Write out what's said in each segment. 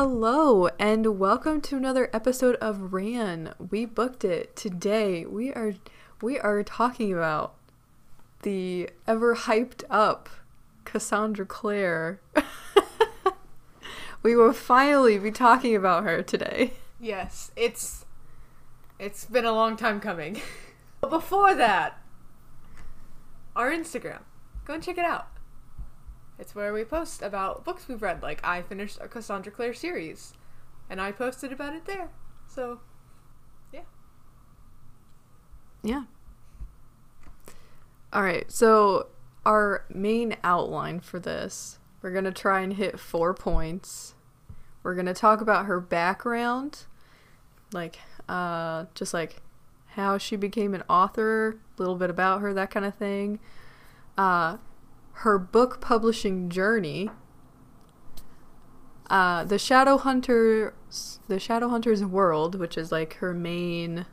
Hello and welcome to another episode of Ran. We booked it. Today we are we are talking about the ever hyped up Cassandra Clare. we will finally be talking about her today. Yes, it's it's been a long time coming. but before that, our Instagram. Go and check it out. It's where we post about books we've read. Like I finished a Cassandra Clare series, and I posted about it there. So, yeah. Yeah. All right. So, our main outline for this, we're to try and hit 4 points. We're to talk about her background, like uh just like how she became an author, a little bit about her, that kind of thing. Uh her book publishing journey. Uh, the Shadowhunters, the Shadow Hunters world, which is like her main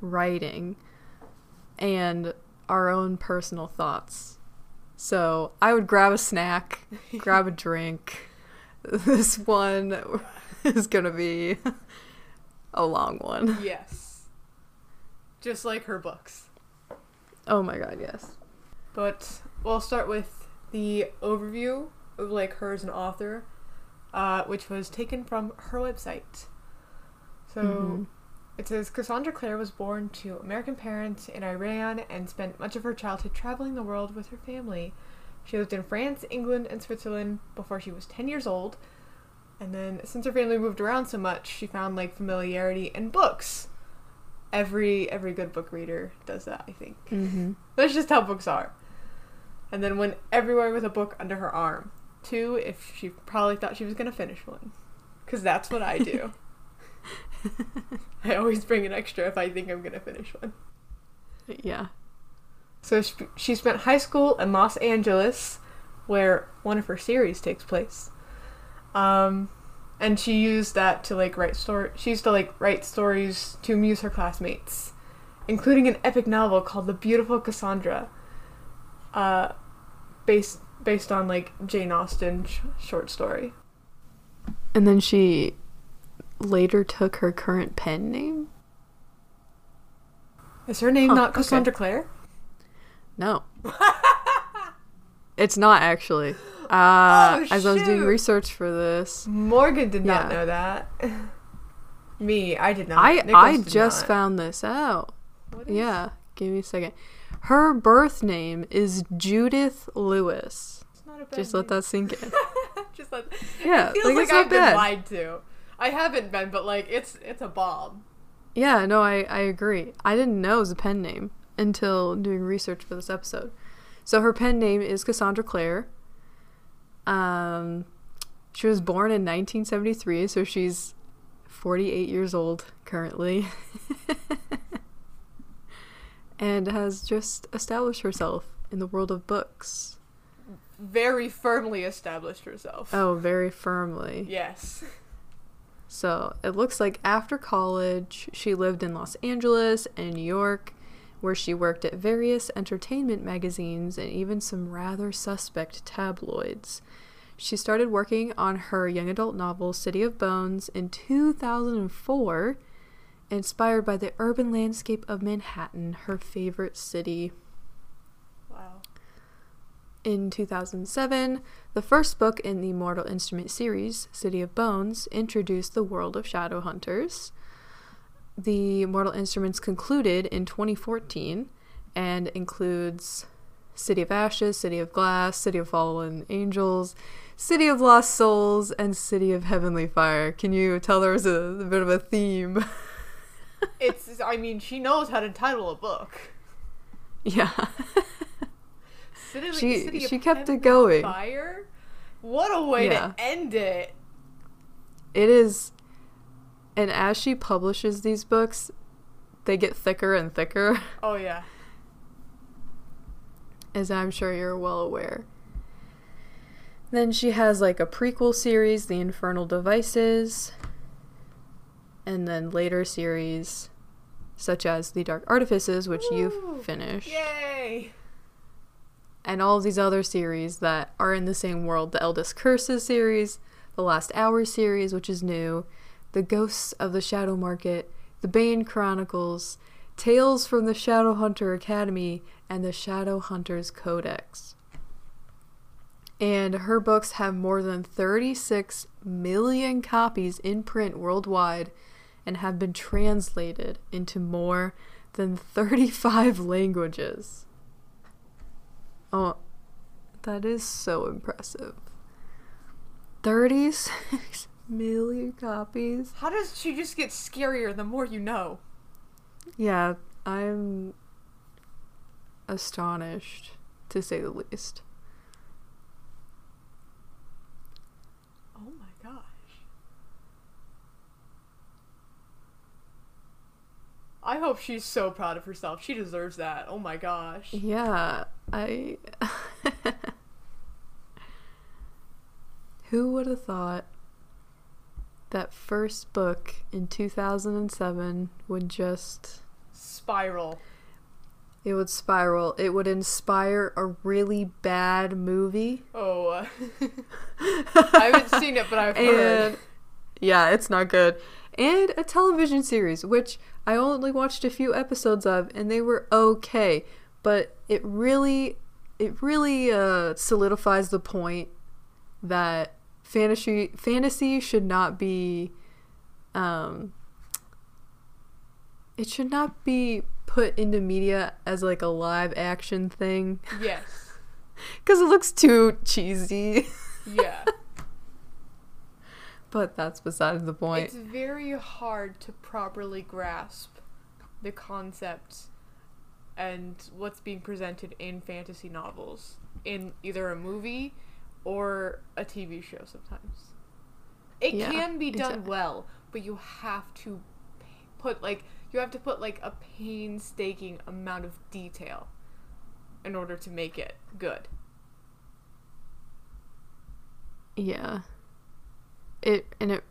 writing, and our own personal thoughts. So I would grab a snack, grab a drink. This one is gonna be a long one. Yes. Just like her books. Oh my god, yes. But we'll start with the overview of like her as an author, uh, which was taken from her website. So Mhm. it says Cassandra Clare was born to American parents in Iran and spent much of her childhood traveling the world with her family. She lived in France, England, and Switzerland before she was 10 years old. And then, since her family moved around so much, she found like familiarity in books. Every every good book reader does that, I think. Mm-hmm. That's just how books are. And then went everywhere with a book under her arm. Two, if she probably thought she was going to finish one. Because that's what I do. I always bring an extra if I think I'm going to finish one. Yeah. So she spent high school in Los Angeles, where one of her series takes place. Um, and she used that to like write story. She used to like write stories to amuse her classmates, including an epic novel called The Beautiful Cassandra, uh, based based on like Jane Austen sh- short story. And then she later took her current pen name? Is her name Huh, not okay. Cassandra Clare? No. it's not actually. Uh, Oh, as I was doing research for this, Morgan did not know that. Me, I did not. I Nicholas I just not. found this out. What is- Yeah, give me a second. Her birth name is Judith Lewis. It's not a bad Just let that sink in. just let. Yeah, it feels like, like, I've been bad. lied to. I haven't been, but like it's it's a bomb. Yeah, no, I, I agree. I didn't know it was a pen name until doing research for this episode. So her pen name is Cassandra Clare. Um, she was born in 1973, so she's 48 years old currently. and has just established herself in the world of books. Very firmly established herself. Oh, very firmly. Yes. So it looks like after college, she lived in Los Angeles and New York, where she worked at various entertainment magazines and even some rather suspect tabloids. She started working on her young adult novel City of Bones in 2004, inspired by the urban landscape of Manhattan, her favorite city. Wow. In 2007, the first book in the Mortal Instrument series, City of Bones, introduced the world of Shadowhunters. The Mortal Instruments concluded in 2014 and includes City of Ashes, City of Glass, City of Fallen Angels, City of Lost Souls, and City of Heavenly Fire. Can you tell there was a, a bit of a theme? It's. I mean, she knows how to title a book. yeah. City, She- City she kept it going. Fire. What a way Yeah. to end it. It is, and as she publishes these books, they get thicker and thicker, Oh yeah. as I'm sure you're well aware. Then she has like a prequel series, The Infernal Devices, and then later series such as The Dark Artifices, which Woo! you've finished, Yay. and all these other series that are in the same world the Eldest Curses series, the Last Hour series, which is new, The Ghosts of the Shadow Market, The Bane Chronicles, Tales from the Shadowhunter Academy, and the Shadowhunters Codex. And her books have more than 36 million copies in print worldwide and have been translated into more than 35 languages. Oh, that is so impressive. 36 million copies. How does she just get scarier the more you know? Yeah, I'm astonished to say the least. Oh my gosh. I hope she's so proud of herself. She deserves that. Oh my gosh. Yeah, I. Who would have thought that first book in 2007 would just. Spiral. It would spiral. It would inspire a really bad movie. Oh. uh, I haven't seen it, but I've heard. And yeah, it's not good. And a television series, which I only watched a few episodes of, and they were okay. But it really, it really uh, solidifies the point that fantasy fantasy should not be, um, it should not be put into media as like a live action thing Yes. because it looks too cheesy. Yeah. But that's beside the point. It's very hard to properly grasp the concepts and what's being presented in fantasy novels in either a movie or a TV show sometimes. It Yeah, can be done exactly. well, but you have to put like you have to put like a painstaking amount of detail in order to make it good. Yeah. It and it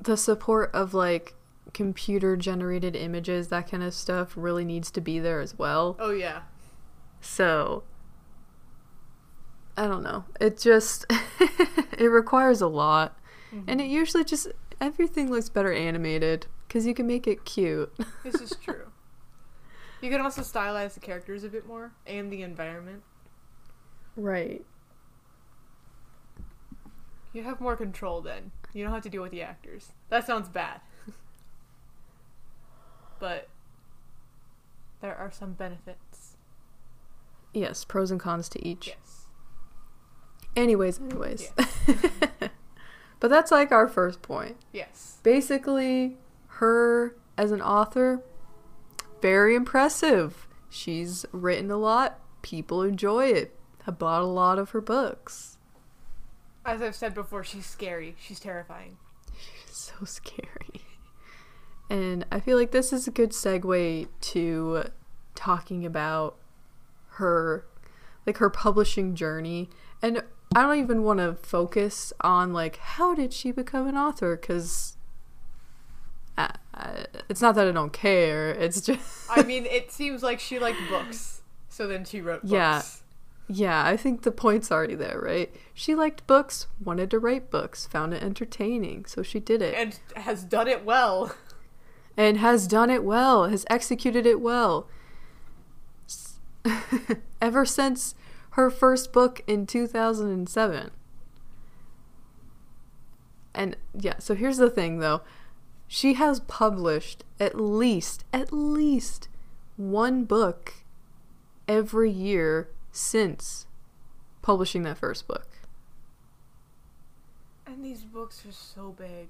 the support of like computer generated images, that kind of stuff really needs to be there as well. Oh yeah. So I don't know. It just it requires a lot. Mm-hmm. And it usually just everything looks better animated cuz you can make it cute. This is true. you can also stylize the characters a bit more and the environment. right. You have more control then. You don't have to deal with the actors. That sounds bad. but there are some benefits. Yes, pros and cons to each. Yes. Anyways, anyways. but that's like our first point. Yes. basically her as an author very impressive she's written a lot people enjoy it have bought a lot of her books As I've said before, she's scary. She's terrifying. She's so scary and i feel like this is a good segue to talking about her like her publishing journey and i don't even want to focus on like how did she become an author because I, uh, I, uh, it's not that i don't care it's just I mean, it seems like she liked books. So then she wrote books. Yeah. Yeah, I think the point's already there, right? She liked books, wanted to write books, found it entertaining, so she did it. And has done it well. And has done it well, has executed it well. Ever since her first book in 2007. And yeah, so here's the thing though. She has published at least, at least one book every year since publishing that first book. And these books are so big.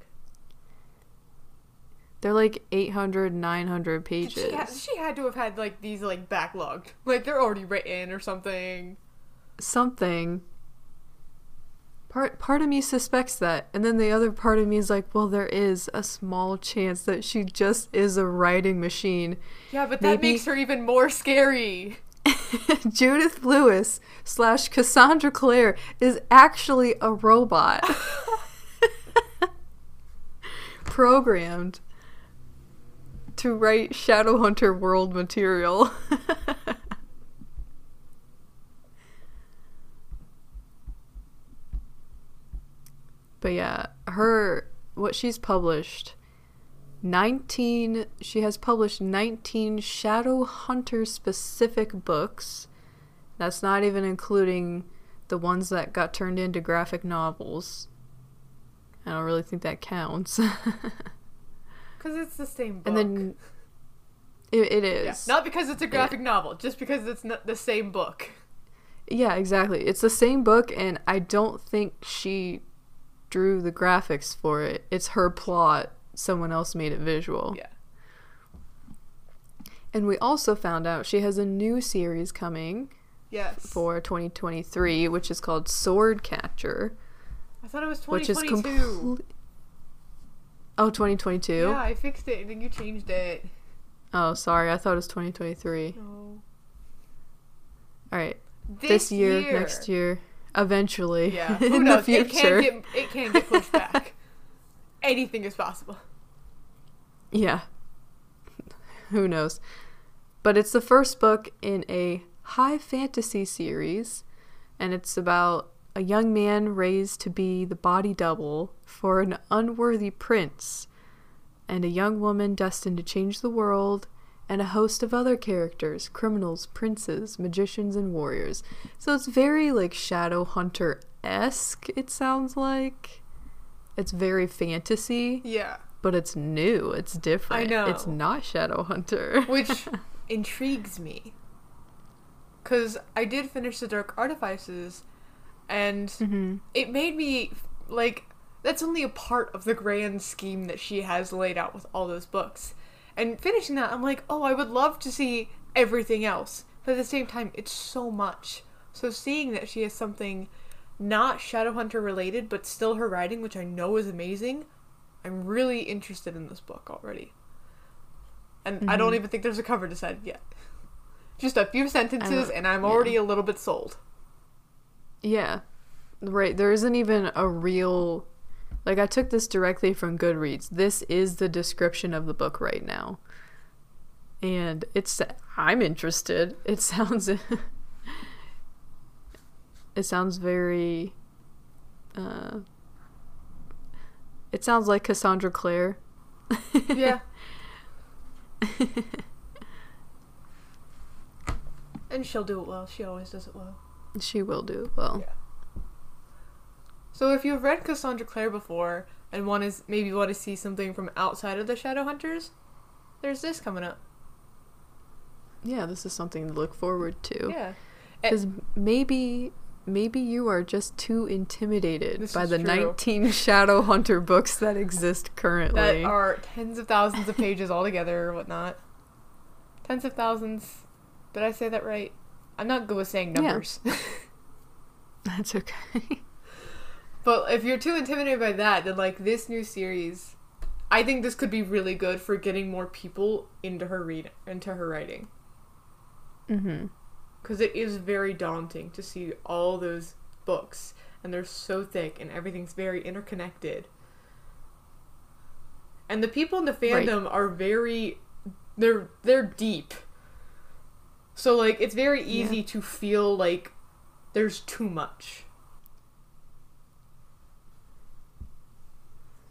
They're like 800, 900 pages. She, ha- she had to have had like these like backlogged. Like they're already written or something. Something. Part part of me suspects that, and then the other part of me is like, well, there is a small chance that she just is a writing machine. Yeah, but that Maybe- makes her even more scary. Judith Lewis slash Cassandra Clare is actually a robot. Programmed to write Shadowhunter world material. But yeah, her what she's published 19 she has published 19 shadow hunter specific books. That's not even including the ones that got turned into graphic novels. I don't really think that counts. Because it's the same book. and then it, it Yeah, Not because it's a graphic novel, just because it's not the same book. yeah exactly. It's the same book and i don't think she drew the graphics for it. It's her plot someone else made it visual Yeah. And we also found out she has a new series coming Yes. for 2023, which is called Sword Catcher, I thought it was 2022. which is 2022. complete. Oh, 2022? Yeah, I fixed it and then you changed it. Oh, sorry. I thought it was 2023. No. All right. This, This, year, next year, eventually. Yeah. Who in knows? the It can get it can get pushed back. Anything is possible. Yeah. Who knows? But it's the first book in a high fantasy series, and it's about a young man raised to be the body double for an unworthy prince, and a young woman destined to change the world, and a host of other characters criminals, princes, magicians, and warriors. So it's very like Shadowhunter esque, it sounds like. It's very fantasy Yeah. But it's new. It's different. I know. It's not Shadowhunter. Which intrigues me. Cause I did finish the Dark Artifices and hmm it made me like that's only a part of the grand scheme that she has laid out with all those books. And finishing that, I'm like, oh, I would love to see everything else. But at the same time, it's so much. So seeing that she has something not Shadowhunter related, but still her writing, which I know is amazing, I'm really interested in this book already. And I don't Mhm. even think there's a cover decided yet. Just a few sentences, and I'm yeah. already a little bit sold. Yeah. Right. There isn't even a real. Like, I took this directly from Goodreads. This is the description of the book right now. And it's. I'm interested. It sounds. it sounds very. Uh, it sounds like Cassandra Clare. Yeah. and she'll do it well. She always does it well. She will do it well. Yeah. So if you've read Cassandra Clare before and want to maybe want to see something from outside of the Shadowhunters, there's this coming up. Yeah, this is something to look forward to. Yeah. Because maybe maybe you are just too intimidated This by the true. 19 Shadowhunter books that exist currently. That are tens of thousands of pages altogether or whatnot. Tens of thousands. Did I say that right? I'm not good with saying Yeah. numbers. That's okay. But if you're too intimidated by that, then like this new series, I think this could be really good for getting more people into her read into her writing mm-hmm. Because it is very daunting to see all those books and they're so thick and everything's very interconnected. And the people in the Right. fandom are very they're they're deep. So like it's very Yeah. easy to feel like there's too much.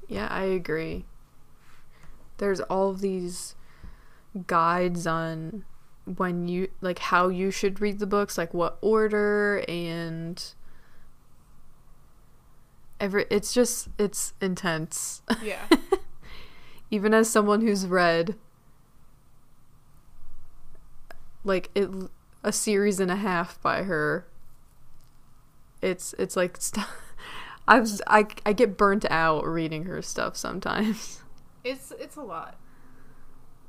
Yeah, I agree. There's all of these guides on when you like how you should read the books, like what order and every it's just it's intense. Yeah. even as someone who's read like it a series and a half by her it's it's like st- I was I I get burnt out reading her stuff sometimes. It's it's a lot.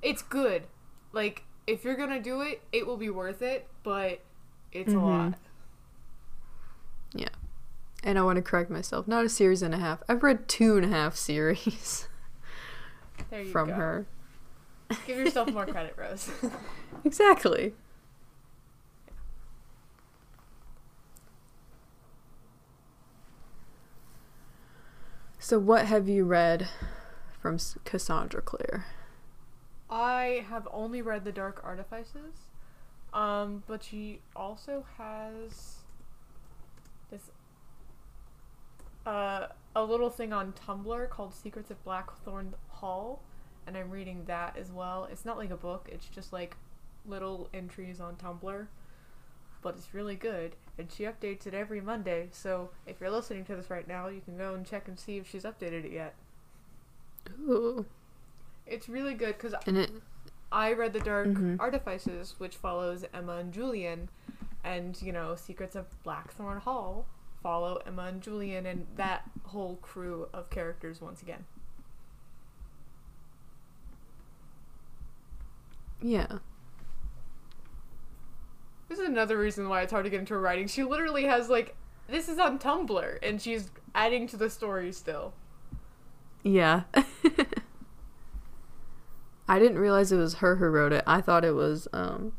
It's good. Like if you're gonna do it, it will be worth it. But it's a Mhm. lot. Yeah. And I want to correct myself. Not a series and a half. I've read two and a half series There you from go. her. Give yourself more credit, Rose. Exactly. So what have you read from Cassandra Clare? I have only read The Dark Artifices, um, but she also has this uh, a little thing on Tumblr called Secrets of Blackthorn Hall, and I'm reading that as well. It's not like a book, it's just like little entries on Tumblr, but it's really good, and she updates it every Monday. So if you're listening to this right now, you can go and check and see if she's updated it yet. Ooh. It's really good because it I read The Dark Mhm. Artifices, which follows Emma and Julian, and you know, Secrets of Blackthorn Hall follow Emma and Julian and that whole crew of characters once again. yeah. This is another reason why it's hard to get into her writing. She literally has like this is on Tumblr and she's adding to the story still. Yeah. I didn't realize it was her who wrote it. I thought it was um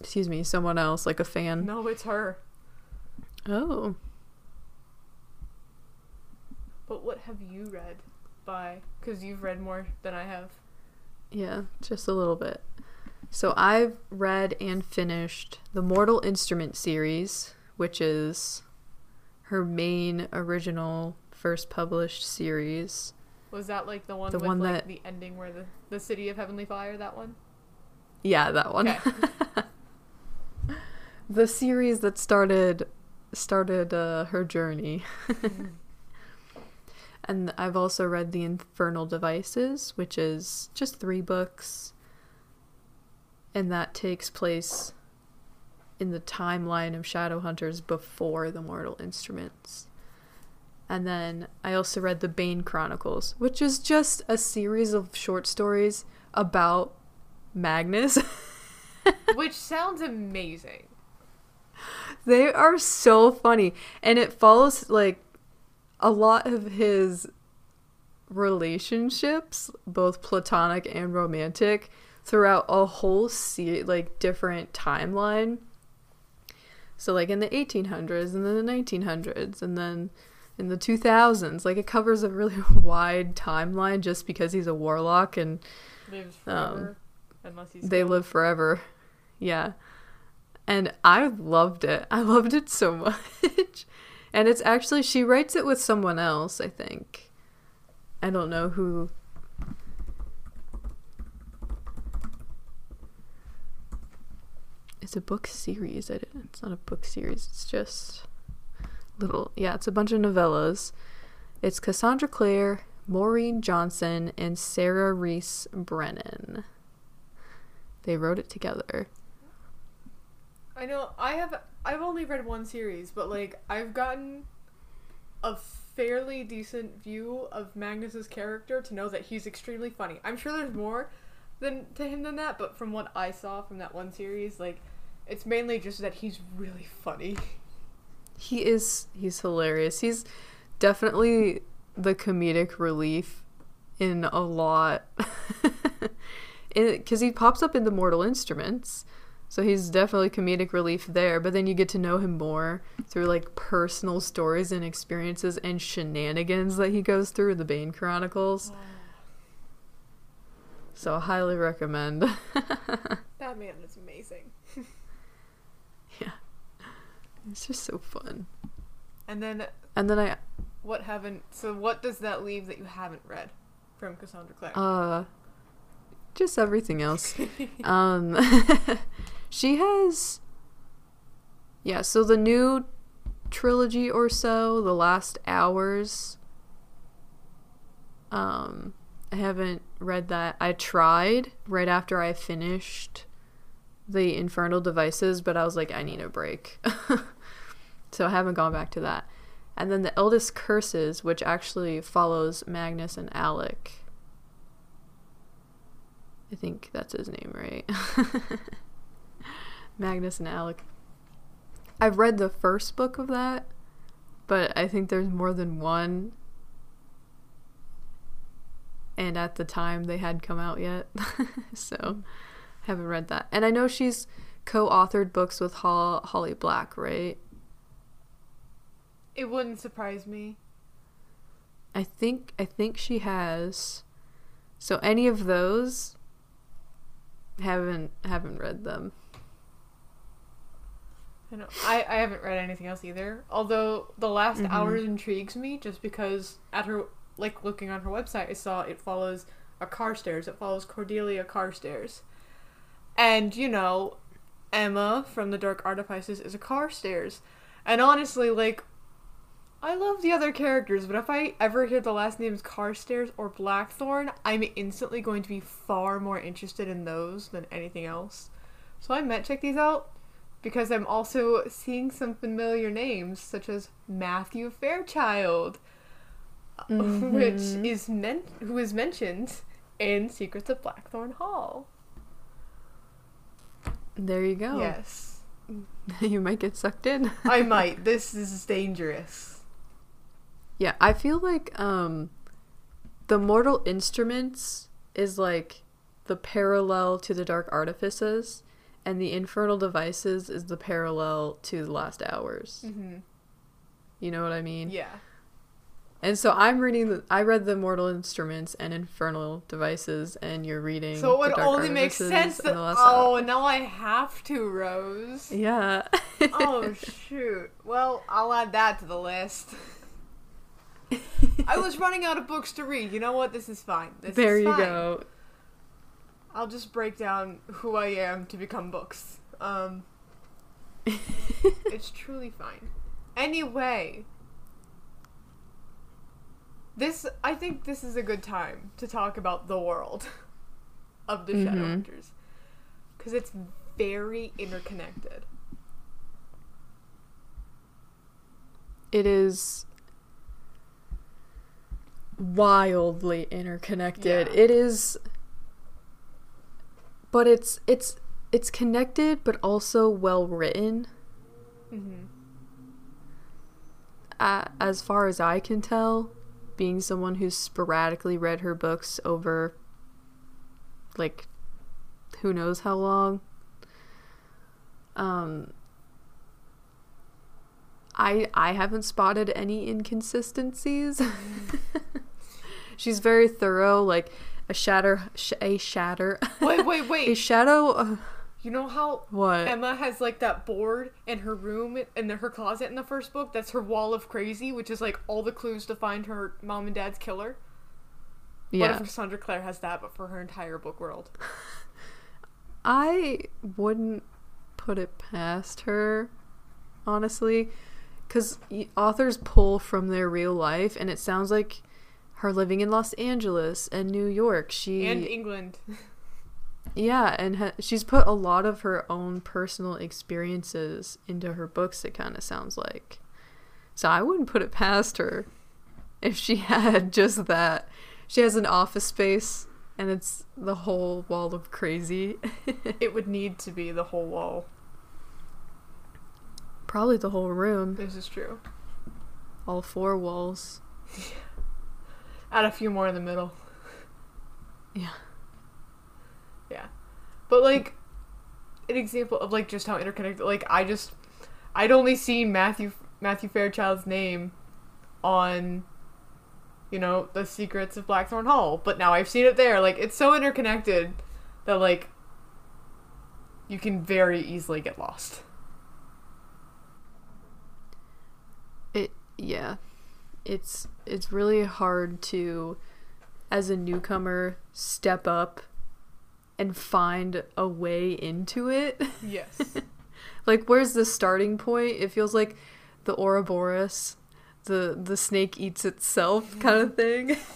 excuse me, someone else, like a fan. No, it's her. Oh. But what have you read by cuz you've read more than I have. Yeah, just a little bit. So I've read and finished the Mortal Instrument series, which is her main original first published series. Was that like the one The with one like that- the ending where the the city of heavenly fire that one? Yeah, that one. Okay. the series that started started uh, her journey. and I've also read The Infernal Devices, which is just three books. And that takes place in the timeline of Shadowhunters before the Mortal Instruments. And then I also read The Bane Chronicles, which is just a series of short stories about Magnus. Which sounds amazing. They are so funny. And it follows like a lot of his relationships, both platonic and romantic, throughout a whole se- like different timeline. So like in the 1800s and then the 1900s and then in the 2000s, like it covers a really wide timeline just because he's a warlock and Lives Um, unless he's they killed. live forever. Yeah. And I loved it. I loved it so much. and it's actually, she writes it with someone else, I think. I don't know who. It's a book series. I didn't, it's not a book series. It's just little. Yeah, it's a bunch of novellas. It's Cassandra Clare, Maureen Johnson, and Sarah Rees Brennan. They wrote it together. I know I have I've only read one series, but like I've gotten a fairly decent view of Magnus's character to know that he's extremely funny. I'm sure there's more than to him than that, but from what I saw from that one series, like it's mainly just that he's really funny. He is he's hilarious. He's definitely the comedic relief in a lot. Cuz he pops up in the Mortal Instruments. So he's definitely comedic relief there, but then you get to know him more through like personal stories and experiences and shenanigans that he goes through in the Bane Chronicles. So I highly recommend. That man is amazing. yeah. It's just so fun. And then And then I what haven't so what does that leave that you haven't read from Cassandra Clare? Uh, just everything else. um, she has, yeah. So the new trilogy or so, the last hours. Um, I haven't read that. I tried right after I finished the Infernal Devices, but I was like, I need a break. so I haven't gone back to that. And then the Eldest Curses, which actually follows Magnus and Alec. I think that's his name, right? Magnus and Alec. I've read the first book of that, but I think there's more than one. And at the time they had come out yet. so I haven't read that. And I know she's co-authored books with Holly Black, right? It wouldn't surprise me. I think I think she has. So any of those haven't haven't read them. I know. I, I haven't read anything else either. Although the last Mhm. hours intrigues me just because at her like looking on her website I saw it follows a Carstairs. It follows Cordelia Carstairs. And, you know, Emma from the Dark Artifices is a Carstairs. And honestly, like I love the other characters, but if I ever hear the last names Carstairs or Blackthorn, I'm instantly going to be far more interested in those than anything else. So I might check these out because I'm also seeing some familiar names such as Matthew Fairchild, which Mhm. is meant who is mentioned in Secrets of Blackthorn Hall. There you go. Yes, you might get sucked in. I might. This is dangerous. Yeah, I feel like um the Mortal Instruments is like the parallel to the Dark Artifices and the Infernal Devices is the parallel to the Last Hours. hmm You know what I mean? Yeah. And so I'm reading the I read the Mortal Instruments and Infernal Devices and you're reading So it would only make sense that oh, Hour. now I have to, Rose. Yeah. oh shoot. Well, I'll add that to the list. I was running out of books to read. You know what? This is fine. This there is you fine. go. I'll just break down who I am to become books. Um, it's truly fine. Anyway, this I think this is a good time to talk about the world of the Mhm. Shadowhunters because it's very interconnected. It is wildly interconnected. Yeah. It is but it's it's it's connected but also well written Mm-hmm. uh, as far as I can tell being someone who's sporadically read her books over like who knows how long um I I haven't spotted any inconsistencies. She's very thorough, like a shatter, sh- a shatter, Wait, wait, wait. a shadow. Uh, you know how what? Emma has like that board in her room and her closet in the first book. That's her wall of crazy, which is like all the clues to find her mom and dad's killer. What yeah, if Sandra Clare has that, but for her entire book world? I wouldn't put it past her, honestly, because authors pull from their real life, and it sounds like her living in Los Angeles and New York. She And England. Yeah, and ha- she's put a lot of her own personal experiences into her books, it kind of sounds like. So I wouldn't put it past her if she had just that. She has an office space, and it's the whole wall of crazy. It would need to be the whole wall. Probably the whole room, This is true. all four walls. Add a few more in the middle. Yeah. Yeah. But like an example of like just how interconnected like I just I'd only seen Matthew Matthew Fairchild's name on you know, the secrets of Blackthorn Hall, but now I've seen it there. Like it's so interconnected that like you can very easily get lost. It yeah. It's it's really hard to as a newcomer step up and find a way into it. Yes. like where's the starting point? It feels like the Ouroboros, the the snake eats itself kind of thing.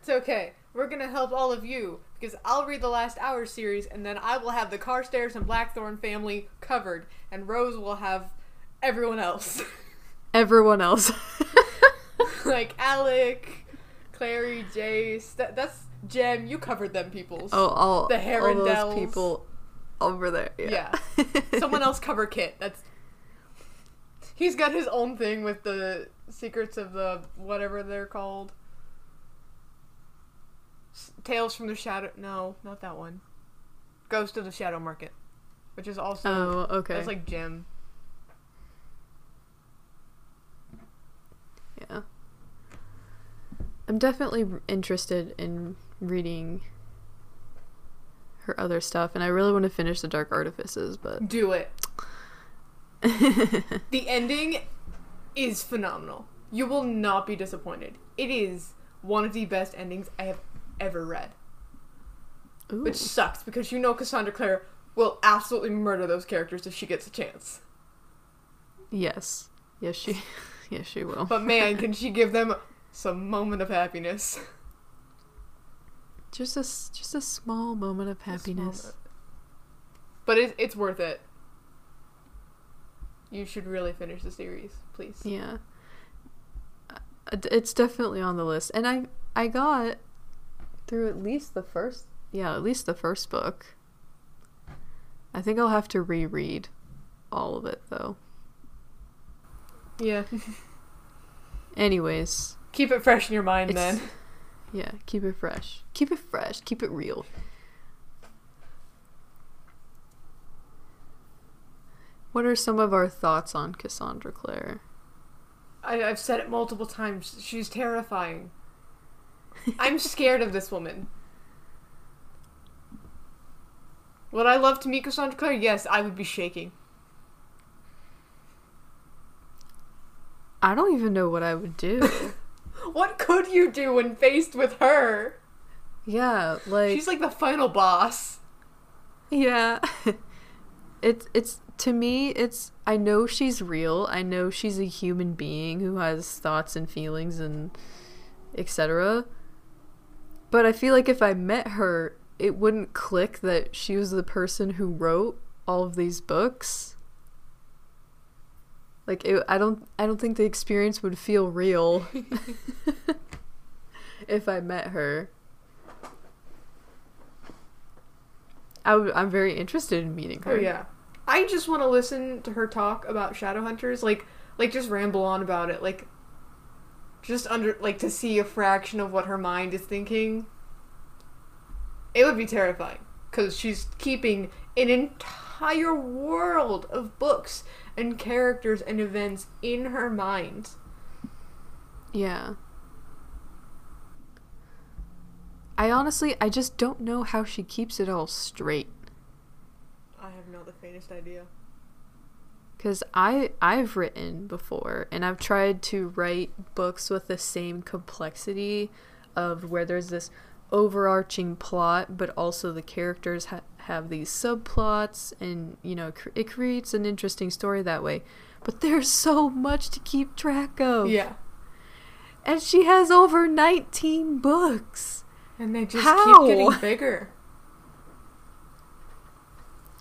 It's okay. We're gonna help all of you because I'll read the Last Hour series, and then I will have the Carstairs and Blackthorn family covered, and Rose will have everyone else, Everyone else. like Alec, Clary, Jace. That, that's Jem. You covered them peoples. oh, all The all those people over there. Yeah. Someone else cover Kit. That's. He's got his own thing with the secrets of the whatever they're called. S- Tales from the Shadow. No, not that one. Ghost of the Shadow Market, which is also Oh, okay. that's like Jem. Yeah. I'm definitely interested in reading her other stuff, and I really want to finish the Dark Artifices, but Do it. The ending is phenomenal. You will not be disappointed. It is one of the best endings I have ever read. Ooh. Which sucks because you know Cassandra Clare will absolutely murder those characters if she gets a chance. yes, yes she, yes she will. But man, can she give them some moment of happiness? Just a just a small moment of happiness. moment. But it, it's worth it. You should really finish the series, please. Yeah. Uh, It's definitely on the list. And I I got through at least the first yeah, at least the first book. I think I'll have to reread all of it though. Yeah. Anyways, Keep it fresh in your mind It's- then. yeah, keep it fresh. Keep it fresh, keep it real. What are some of our thoughts on Cassandra Clare? I, I've said it multiple times. She's terrifying. I'm scared of this woman. Would I love to meet Cassandra Clare? Yes, I would be shaking. I don't even know what I would do. What could you do when faced with her? yeah, like She's like the final boss. Yeah. it's it's to me it's I know she's real. I know she's a human being who has thoughts and feelings and etc. But I feel like if I met her, it wouldn't click that she was the person who wrote all of these books. Like it, I don't I don't think the experience would feel real if I met her. I w- I'm very interested in meeting her. Oh yeah. I just want to listen to her talk about Shadowhunters, like like just ramble on about it, like just under like to see a fraction of what her mind is thinking. It would be terrifying cuz she's keeping an entire world of books and characters and events in her mind. Yeah. I honestly, I just don't know how she keeps it all straight. I have not the faintest idea. Cause I I've written before, and I've tried to write books with the same complexity of where there's this overarching plot, but also the characters ha- have these subplots, and you know cr- it creates an interesting story that way. But there's so much to keep track of. Yeah. And she has over 19 books. And they just How? keep getting bigger.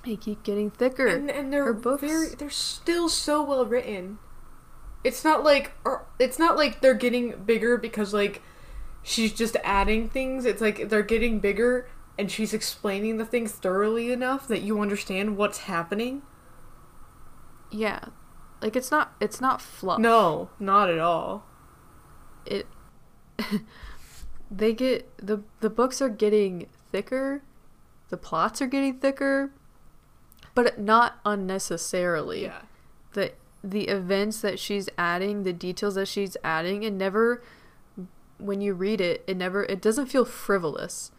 They keep getting thicker. and, and they're her books- very they're still so well written it's not like or it's not like they're getting bigger because like she's just adding things it's like they're getting bigger and she's explaining the things thoroughly enough that you understand what's happening yeah. Like it's not it's not fluff. no not at all It they get the the books are getting thicker. The plots are getting thicker, but not unnecessarily. yeah the the events that she's adding, the details that she's adding, it never when you read it, it never it doesn't feel frivolous.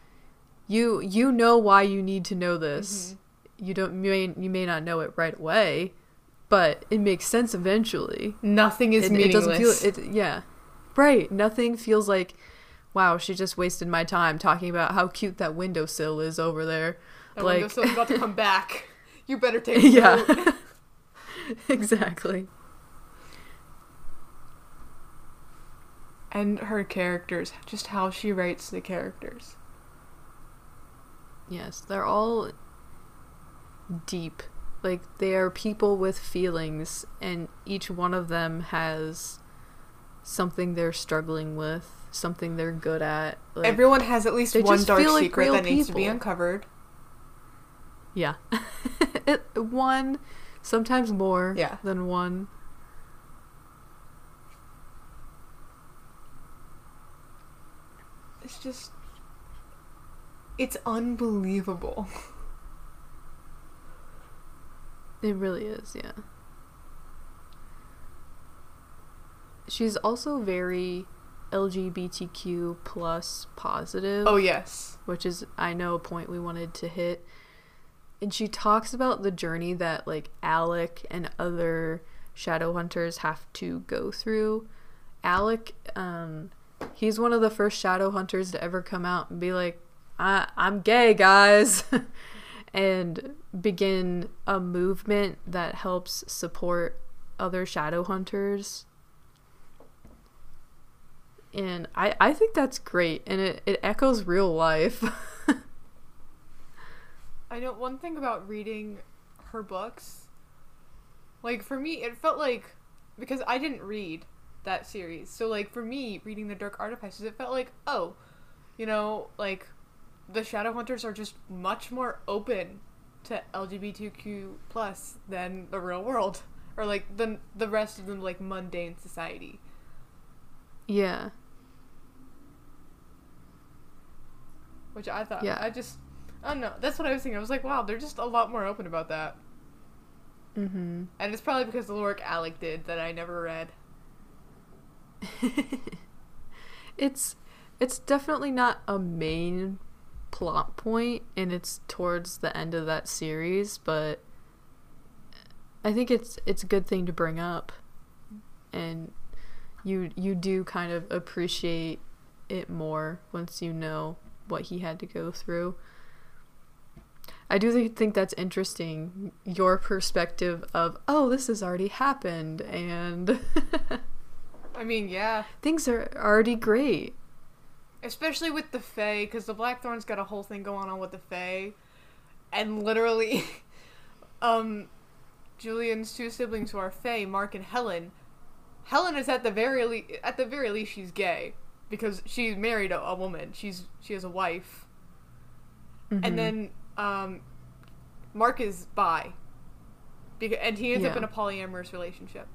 You you know why you need to know this. Mm-hmm. You don't you may you may not know it right away, but it makes sense eventually. nothing is it, it meaningless doesn't feel it yeah. Right. Nothing feels like wow, she just wasted my time talking about how cute that windowsill is over there. that like windowsill's about to come back you better take yeah. exactly. And her characters just how she writes the characters Yes, they're all deep. Like they are people with feelings and each one of them has something they're struggling with, something they're good at. Like, everyone has at least one dark like secret that needs to be uncovered yeah. it, one sometimes more Yeah. than one. It's just. It's unbelievable. It really is, yeah. She's also very LGBTQ plus positive. Oh yes. which is I know a point we wanted to hit. And she talks about the journey that like Alec and other shadow hunters have to go through. Alec, um, he's one of the first shadow hunters to ever come out and be like, I- I'm gay, guys, and begin a movement that helps support other shadow hunters. And I, I think that's great, and it, it echoes real life. I know one thing about reading her books. Like for me, it felt like because I didn't read that series. So like for me, reading the Dark Artifices, it felt like oh, you know, like the Shadowhunters are just much more open to LGBTQ plus than the real world or like the the rest of the like mundane society. yeah. Which I thought Yeah. I just I don't know. That's what I was thinking. I was like, wow, they're just a lot more open about that. Mm-hmm. And it's probably because the work Alec did that I never read. it's it's definitely not a main plot point and it's towards the end of that series but i think it's it's a good thing to bring up. And you you do kind of appreciate it more once you know what he had to go through. I do think that's interesting your perspective of oh this has already happened and I mean, yeah. things are already great Especially with the Fae, because the Blackthorn's got a whole thing going on with the Fae. And literally, um, Julian's two siblings who are Fae, Mark and Helen. Helen is at the very le- at the very least she's gay because she's married a, a woman. She's she has a wife. Mhm. And then um, Mark is bi. Because, and he ends up in a polyamorous relationship.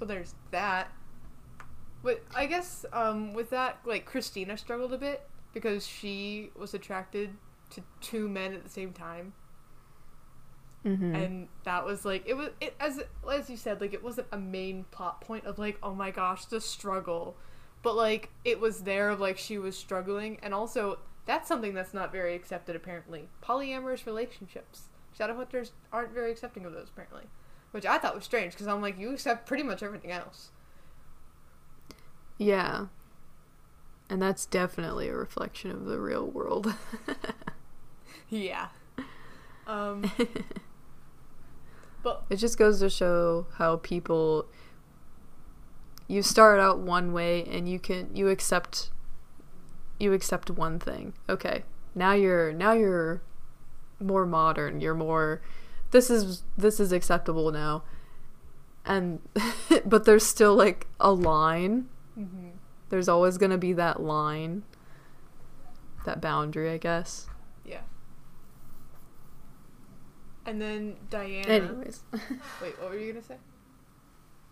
So there's that. But I guess um, with that, like Christina struggled a bit because she was attracted to two men at the same time, Mhm. and that was like it was it as as you said like it wasn't a main plot point of like oh my gosh the struggle, but like it was there of like she was struggling, and also that's something that's not very accepted apparently. Polyamorous relationships, Shadowhunters aren't very accepting of those apparently, which I thought was strange because I'm like you accept pretty much everything else. Yeah. And that's definitely a reflection of the real world. Yeah. Um. but it just goes to show how people you start out one way and you can you accept you accept one thing. Okay. Now you're now you're more modern. You're more this is this is acceptable now. And but there's still like a line mhm. there's always going to be that line that boundary i guess yeah. And then Diana. anyways Wait, what were you gonna say?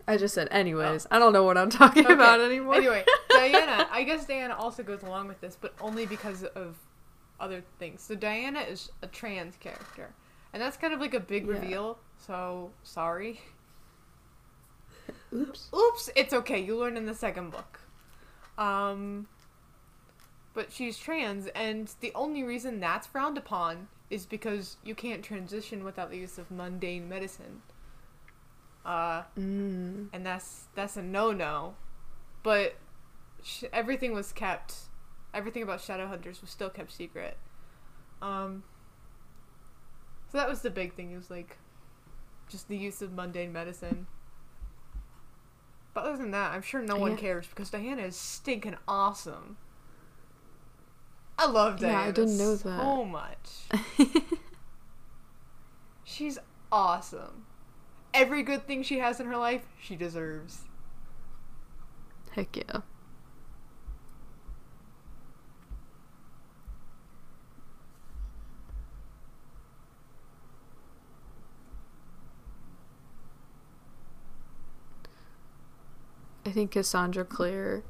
i just said anyways i don't know what i'm talking Okay, about anymore Anyway, Diana. I guess Diana also goes along with this, but only because of other things. So Diana is a trans character, and that's kind of like a big Yeah. reveal. So sorry. oops Oops, it's okay. You learn in the second book. Um, but she's trans, and the only reason that's frowned upon is because you can't transition without the use of mundane medicine. Uh, mm. and that's that's a no no. But sh- everything was kept. Everything about Shadowhunters was still kept secret. Um. So that was the big thing. It was like, just the use of mundane medicine. But other than that, I'm sure no one Yeah. cares because Diana is stinking awesome. I love Diana. Yeah, I didn't know that. so much. She's awesome. Every good thing she has in her life, she deserves. heck yeah I think Cassandra Clare.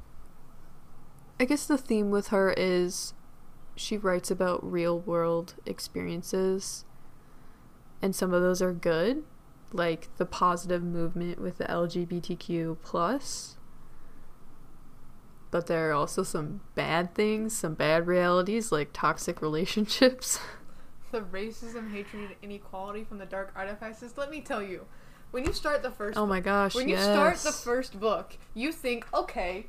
I guess the theme with her is she writes about real world experiences, and some of those are good, like the positive movement with the LGBTQ plus, but there are also some bad things, some bad realities like toxic relationships. The racism, hatred, and inequality from the dark artifices. Let me tell you, when you start the first oh my gosh, when yes. you start the first book, you think, okay,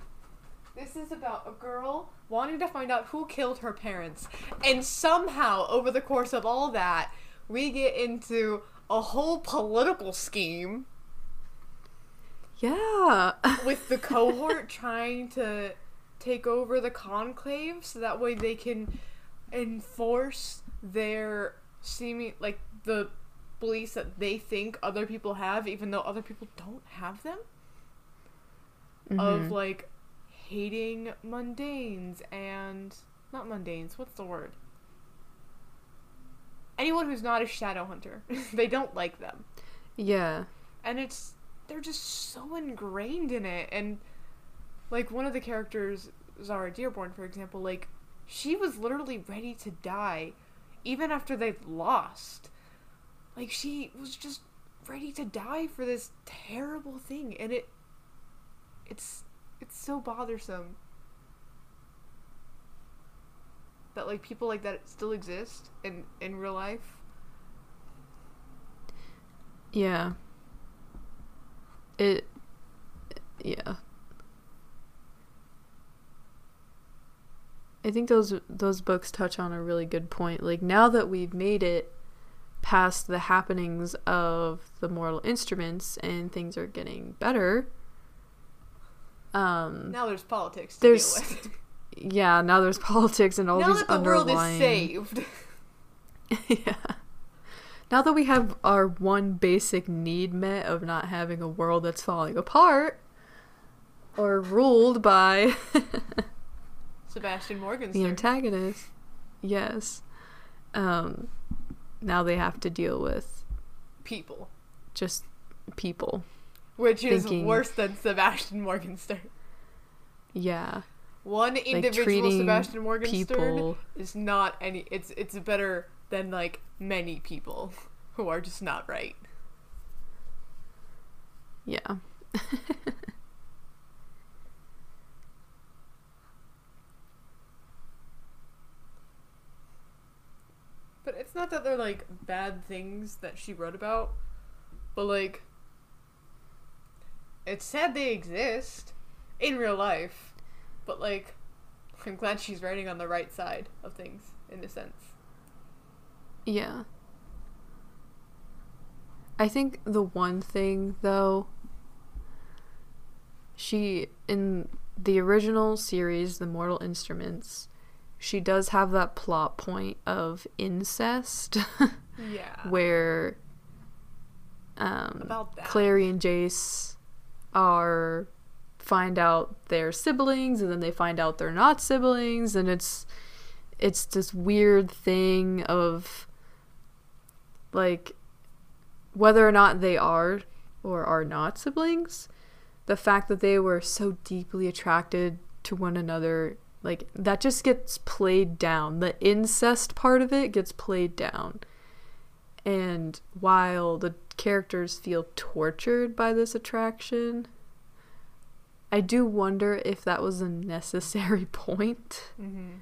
this is about a girl wanting to find out who killed her parents. And somehow, over the course of all that, we get into a whole political scheme Yeah. with the cohort trying to take over the conclave so that way they can enforce their seeming like the beliefs that they think other people have even though other people don't have them of Mhm. like hating mundanes and not mundanes what's the word anyone who's not a shadow hunter they don't like them yeah. and it's they're just so ingrained in it and like one of the characters zara dearborn for example like she was literally ready to die even after they've lost like she was just ready to die for this terrible thing and it it's it's so bothersome that like people like that still exist in in real life Yeah. It yeah. I think those those books touch on a really good point. Like now that we've made it past the happenings of the Mortal Instruments and things are getting better. Um now there's politics to There's deal with yeah, now there's politics and all now these that the world is saved yeah. Now that we have our one basic need met of not having a world that's falling apart or ruled by Sebastian Morgenstern the antagonist, yes. Um, now they have to deal with people, just people. which is worse than Sebastian Morgenstern. Yeah. One individual treating Sebastian Morgenstern People. is not any. It's it's better than like many people who are just not right. Yeah. But it's not that they're like bad things that she wrote about, but like it's sad they exist in real life. But like I'm glad she's writing on the right side of things in a sense. Yeah. I think the one thing though she in the original series The Mortal Instruments she does have that plot point of incest Yeah. where um About that. Clary and Jace are find out they're siblings and then they find out they're not siblings and it's it's this weird thing of like whether or not they are or are not siblings the fact that they were so deeply attracted to one another like that just gets played down. The incest part of it gets played down. And while the characters feel tortured by this attraction i do wonder if that was a necessary point. Mm-hmm.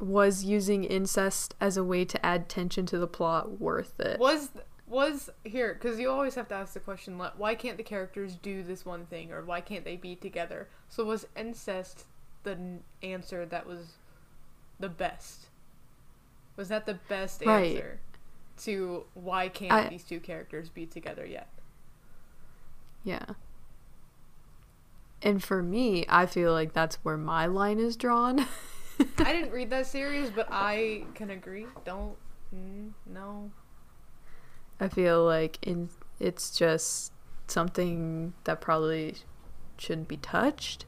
was using incest as a way to add tension to the plot worth it? Was was here because you always have to ask the question: like, Why can't the characters do this one thing, or why can't they be together? So was incest the n- answer that was the best? Was that the best Right. answer to why can't I- these two characters be together yet? Yeah. And for me, I feel like that's where my line is drawn. I didn't read that series, but I can agree. Don't mm, no. I feel like in it's just something that probably shouldn't be touched.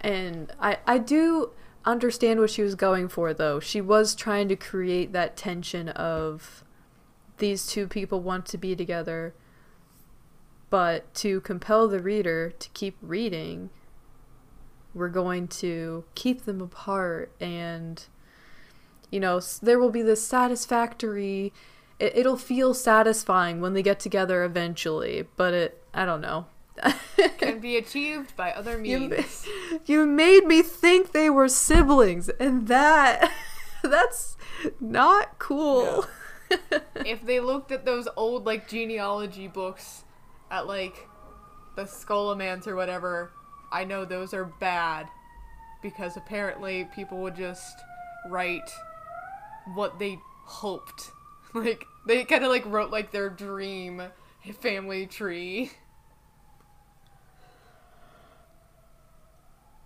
And I I do understand what she was going for though. She was trying to create that tension of these two people want to be together but to compel the reader to keep reading we're going to keep them apart and you know there will be this satisfactory it, it'll feel satisfying when they get together eventually but it i don't know can be achieved by other means. you made me think they were siblings, and that that's not cool. if they looked at those old like genealogy books at like the Scholomance or whatever, I know those are bad because apparently people would just write what they hoped. Like they kind of like wrote like their dream family tree.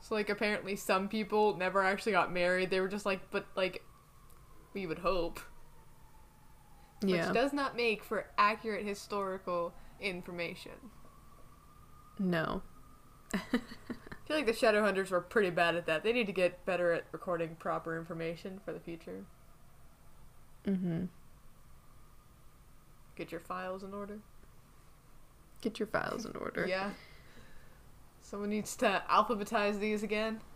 So like apparently some people never actually got married. They were just like but like we would hope yeah. which does not make for accurate historical information. no. I feel like the Shadowhunters were pretty bad at that. They need to get better at recording proper information for the future. Mm-hmm. Get your files in order. Get your files in order. Yeah. Someone needs to alphabetize these again.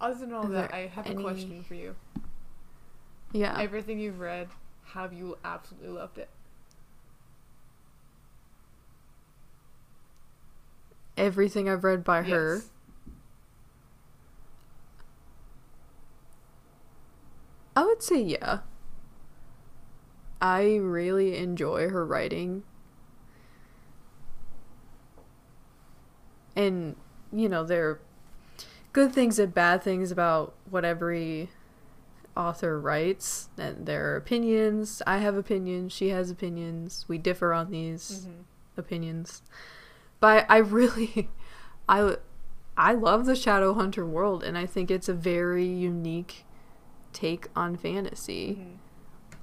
Other than all Is that, I have any- a question for you. yeah. Everything you've read, have you absolutely loved it? Everything I've read by her. I would say yeah. I really enjoy her writing. And, you know, there are good things and bad things about what every author writes, and there are opinions. I have opinions, she has opinions. We differ on these Mhm. opinions. But I really I I love the Shadowhunter world and I think it's a very unique take on fantasy. Mhm.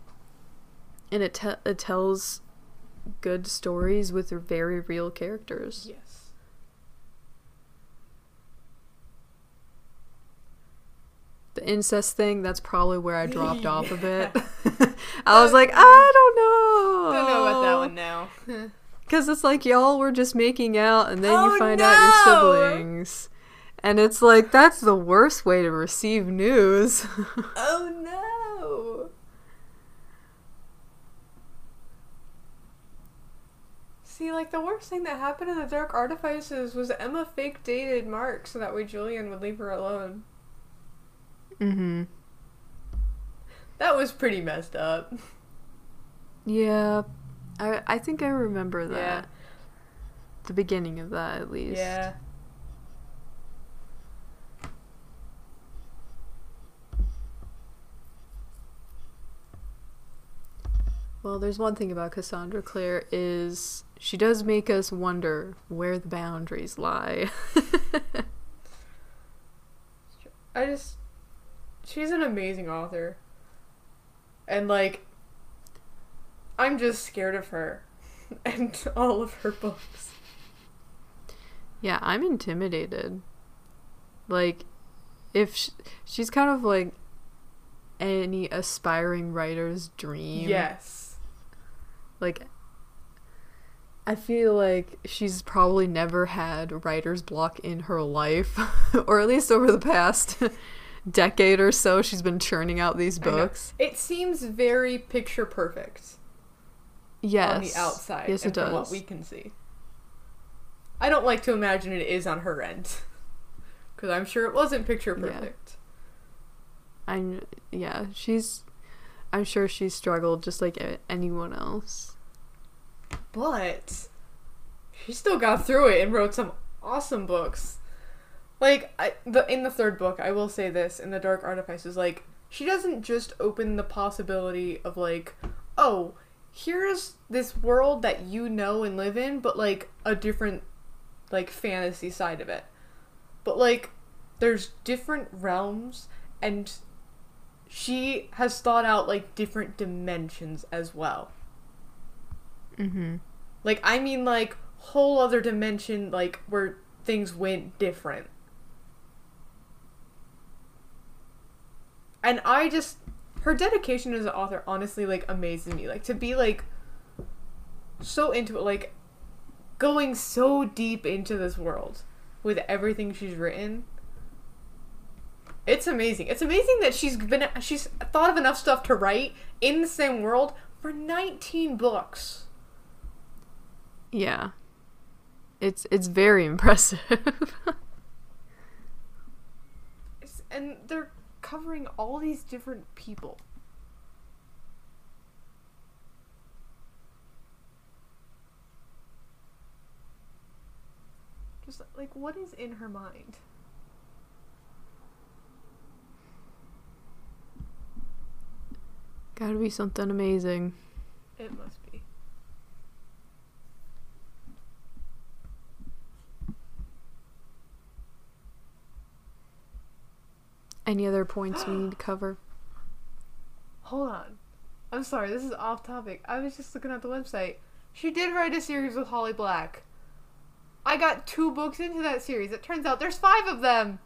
And it te- it tells good stories with very real characters. Yes. The incest thing, that's probably where I dropped off a bit. I was like, I don't know. I don't know about that one now. Because it's like y'all were just making out and then Oh, you find out your siblings. And it's like, that's the worst way to receive news. oh no! See, like the worst thing that happened in the Dark Artifices was Emma fake dated Mark so that way Julian would leave her alone. mm-hmm. That was pretty messed up. Yeah. I, I think I remember that. Yeah. The beginning of that, at least. Yeah. Well, there's one thing about Cassandra Clare is she does make us wonder where the boundaries lie. I just. She's an amazing author. And, like. I'm just scared of her and all of her books. yeah, I'm intimidated. Like, if sh- she's kind of like any aspiring writer's dream. Yes. Like, I feel like she's probably never had writer's block in her life, or at least over the past decade or so, she's been churning out these books. It seems very picture perfect Yes. on the outside Yes, it from does. what we can see. I don't like to imagine it is on her end. Because I'm sure it wasn't picture Yeah. perfect. I'm yeah, she's I'm sure she struggled just like anyone else. But she still got through it and wrote some awesome books. Like I, the in the third book, I will say this in the Dark Artifices, like she doesn't just open the possibility of like, oh, here's this world that you know and live in, but like a different like fantasy side of it. But like there's different realms and she has thought out like different dimensions as well. Mm-hmm. Like I mean like whole other dimension like where things went different. And I just her dedication as an author honestly like amazes me. Like to be like so into it like going so deep into this world with everything she's written. It's amazing. It's amazing that she's been she's thought of enough stuff to write in the same world for 19 books. Yeah. It's it's very impressive. It's, and they're covering all these different people. Just like what is in her mind? Gotta be something amazing. It must be. Any other points we need to cover? Hold on. I'm sorry, this is off topic. I was just looking at the website. She did write a series with Holly Black. I got two books into that series. It turns out there's five of them.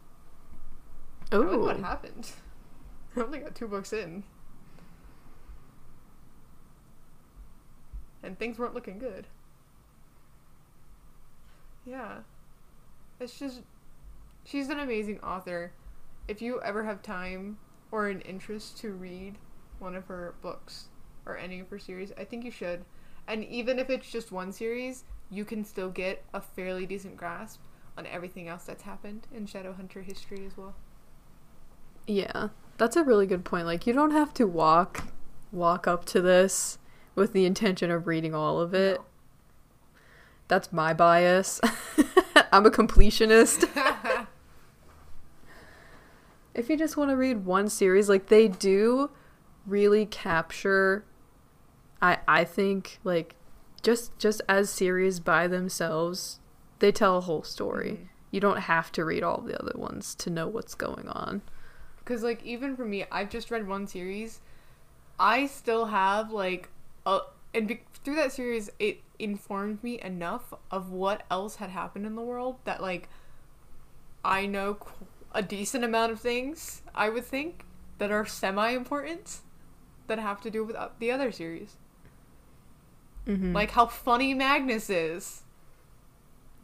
Oh, what happened. I only got two books in. And things weren't looking good. Yeah. It's just. She's an amazing author. If you ever have time or an interest to read one of her books or any of her series, I think you should. And even if it's just one series, you can still get a fairly decent grasp on everything else that's happened in Shadowhunter history as well. Yeah. That's a really good point. Like you don't have to walk walk up to this with the intention of reading all of it. No. That's my bias. I'm a completionist. if you just want to read one series, like they do really capture I I think like just just as series by themselves, they tell a whole story. Mhm. You don't have to read all the other ones to know what's going on. Because, like, even for me, I've just read one series. I still have, like, a. And be- through that series, it informed me enough of what else had happened in the world that, like, I know qu- a decent amount of things, I would think, that are semi important that have to do with uh, the other series. Mm-hmm. Like how funny Magnus is.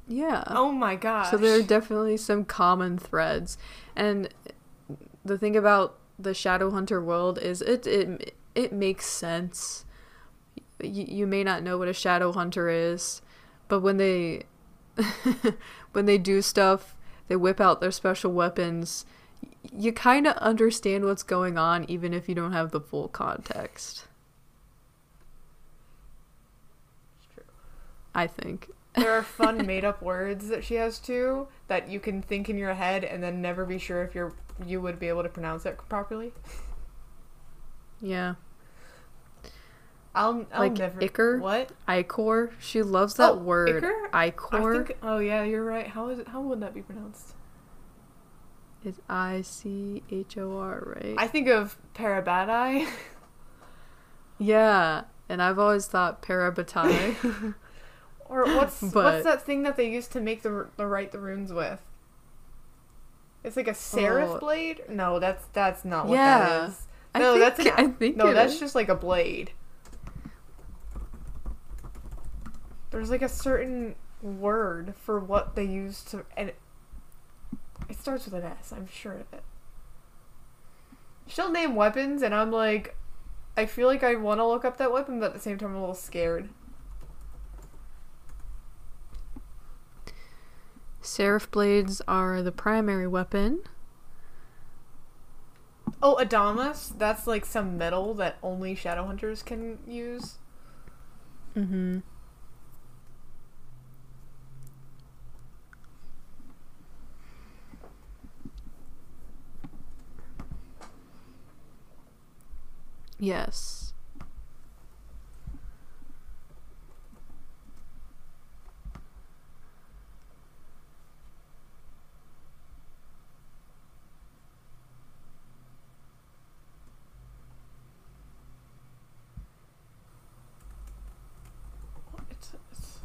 yeah. Oh my gosh. So there are definitely some common threads, and the thing about the Shadowhunter world is it it it makes sense. You, you may not know what a Shadowhunter is, but when they when they do stuff, they whip out their special weapons. You kind of understand what's going on, even if you don't have the full context. It's true. I think. There are fun made up words that she has too that you can think in your head and then never be sure if you're you would be able to pronounce it properly. Yeah. I'll, I'll Like never Ichor? What? Ichor. She loves that Oh, word. Ichor? Ichor. I think oh yeah, you're right. How is it how would that be pronounced? It's I C H O R, right? I think of Parabadai. yeah, and I've always thought Parabatai. or what's But- what's that thing that they used to make the the write the runes with? It's like a seraph Oh. blade? No, that's that's not what Yeah. that is. I No, think, that's an, I think No, that's is. just like a blade. There's like a certain word for what they use to, and it, it starts with an S. I'm sure of it. She'll name weapons, and I'm like, I feel like I want to look up that weapon, but at the same time, I'm a little scared. Seraph blades are the primary weapon. Oh, Adamas. That's like some metal that only Shadowhunters can use. Mm-hmm. Yes. It's, it's,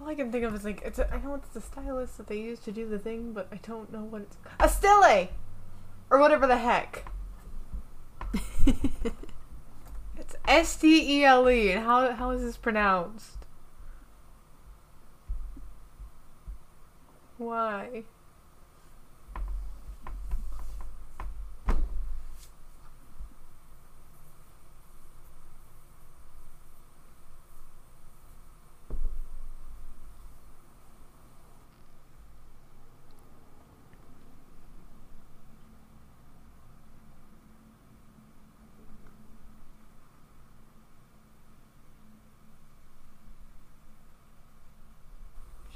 all I can think of is like it's. A, I know it's the stylus that they use to do the thing, but I don't know what it's. A stele, or whatever the heck. S T E L E, and how how is this pronounced? Why?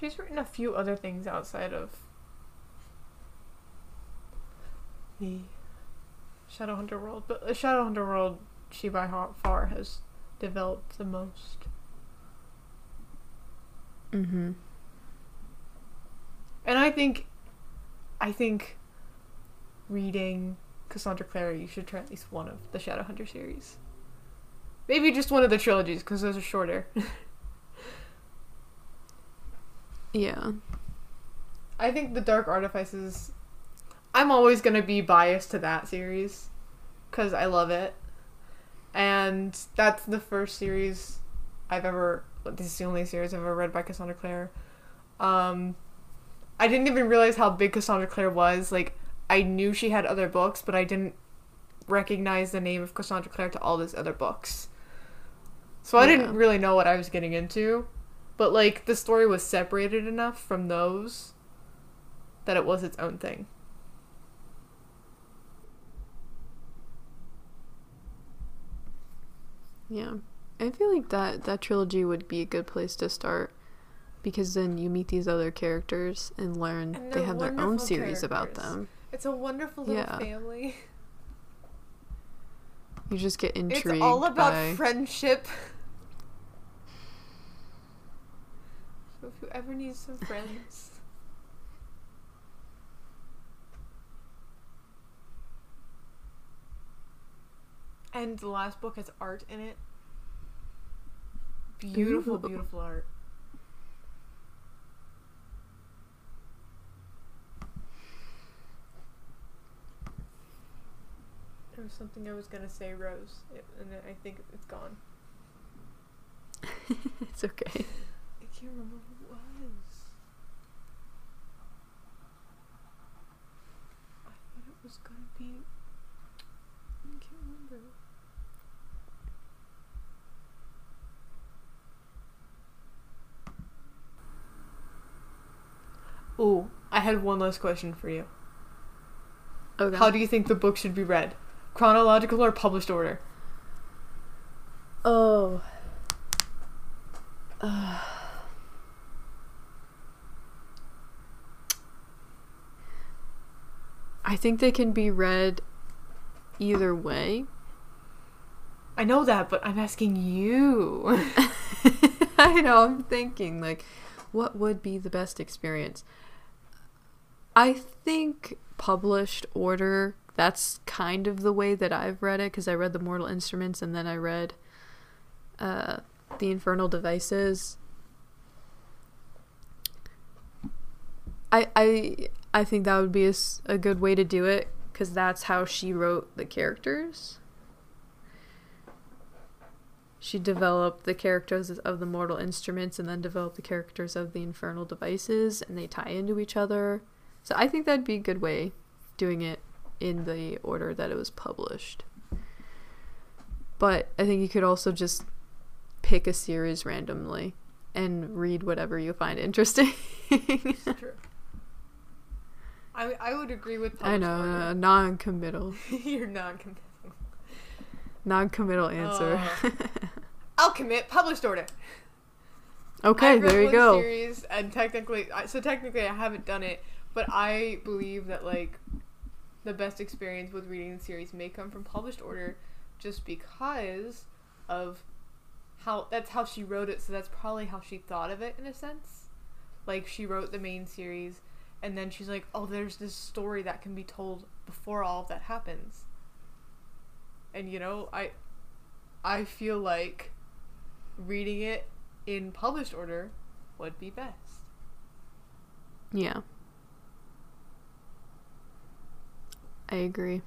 She's written a few other things outside of the Shadowhunter world, but the Shadowhunter world, she by far has developed the most. Mm-hmm. And I think, I think, reading Cassandra Clare, you should try at least one of the Shadowhunter series. Maybe just one of the trilogies, because those are shorter. Yeah. I think the Dark Artifices. I'm always gonna be biased to that series, cause I love it, and that's the first series I've ever. This is the only series I've ever read by Cassandra Clare. Um, I didn't even realize how big Cassandra Clare was. Like, I knew she had other books, but I didn't recognize the name of Cassandra Clare to all these other books. So I Yeah. didn't really know what I was getting into. But like the story was separated enough from those that it was its own thing. Yeah. I feel like that that trilogy would be a good place to start because then you meet these other characters and learn And they have their own series about them. It's a wonderful little Yeah. family. You just get intrigued It's all about by friendship. So if you ever need some friends. And the last book has art in it. Beautiful, Ooh. beautiful art. There was something I was gonna say, Rose, it- and I think it's gone. it's okay. I can't remember what it was. I thought it was gonna be. I can't remember. Ooh, I had one last question for you. Okay. How do you think the book should be read? Chronological or published order? Oh. Uh. I think they can be read either way. I know that, but I'm asking you. I know, I'm thinking, like, what would be the best experience? I think published order, that's kind of the way that I've read it, because I read The Mortal Instruments and then I read uh, The Infernal Devices. I, I, I think that would be a good way to do it, because that's how she wrote the characters. She developed the characters of the Mortal Instruments and then developed the characters of the Infernal Devices, and they tie into each other. So I think that'd be a good way doing it in the order that it was published. But I think you could also just pick a series randomly and read whatever you find interesting. I I would agree with. That. I know, uh, non-committal, You're non-committal. non-committal answer. Uh, I'll commit published order. okay, there you go. Series, and technically, so technically, I haven't done it, but I believe that like the best experience with reading the series may come from published order, just because of how that's how she wrote it. So that's probably how she thought of it in a sense. Like she wrote the main series, and then she's like, "Oh, there's this story that can be told before all of that happens." And you know, I I feel like reading it in published order would be best. Yeah. I agree.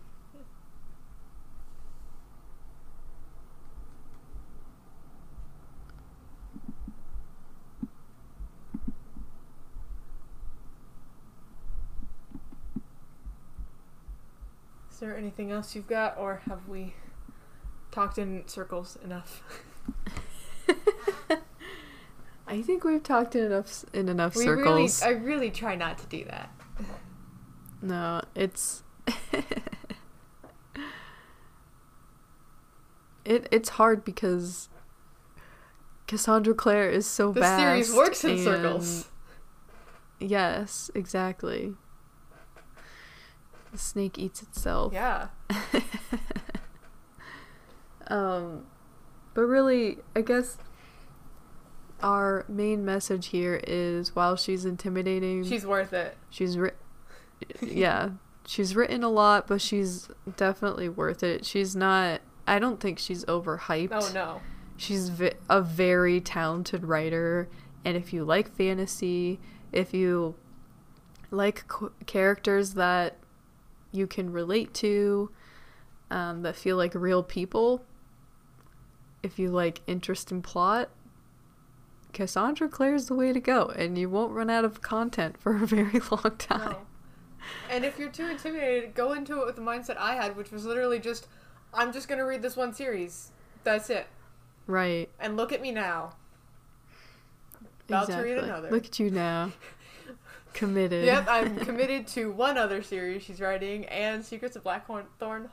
There anything else you've got, or have we talked in circles enough? I think we've talked in enough in enough we really, circles. I really try not to do that. no, it's it it's hard because Cassandra Clare is so The vast. series works in circles. Yes, exactly. The snake eats itself. Yeah. Um, but really, I guess our main message here is while she's intimidating, She's worth it. she's ri- yeah, she's written a lot, but she's definitely worth it. She's not. I don't think she's overhyped. Oh no. She's a very talented writer, and if you like fantasy, if you like characters that you can relate to, um, that feel like real people, if you like interest interesting plot, Cassandra Clare is the way to go, and you won't run out of content for a very long time. No. And if you're too intimidated, go into it with the mindset I had, which was literally just, I'm just gonna read this one series. That's it. Right. And look at me now. About to read exactly. another. Look at you now. Committed. Yep, I'm committed to one other series she's writing and Secrets of Blackthorn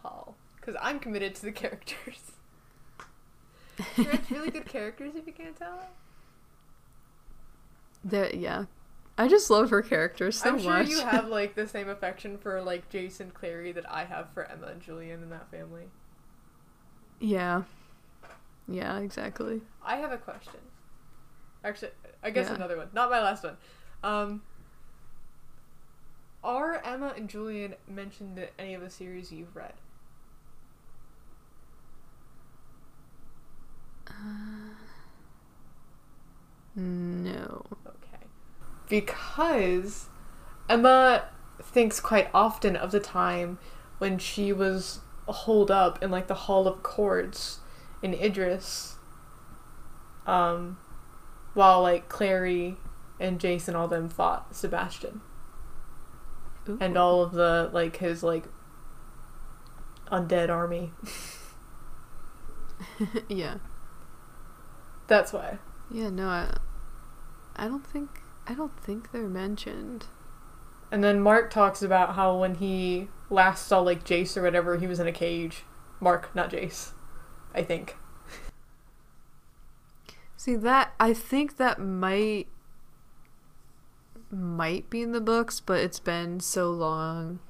Hall. Because I'm committed to the characters. She writes really good characters if you can't tell. Yeah. I just love her characters so I'm sure much. you have like the same affection for like Jace and Clary that I have for Emma and Julian in that family. yeah. Yeah, exactly. I have a question. Actually, I guess Yeah. another one. Not my last one. Um, are Emma and Julian mentioned in any of the series you've read? No. Okay. Because Emma thinks quite often of the time when she was holed up in like the Hall of Accords in Idris. Um while like Clary and Jace and all them fought Sebastian. And all of the like his like undead army. yeah. That's why. Yeah, no, I, I don't think I don't think they're mentioned. And then Mark talks about how when he last saw like Jace or whatever, he was in a cage. Mark, not Jace. I think. See that I think that might might be in the books, but it's been so long.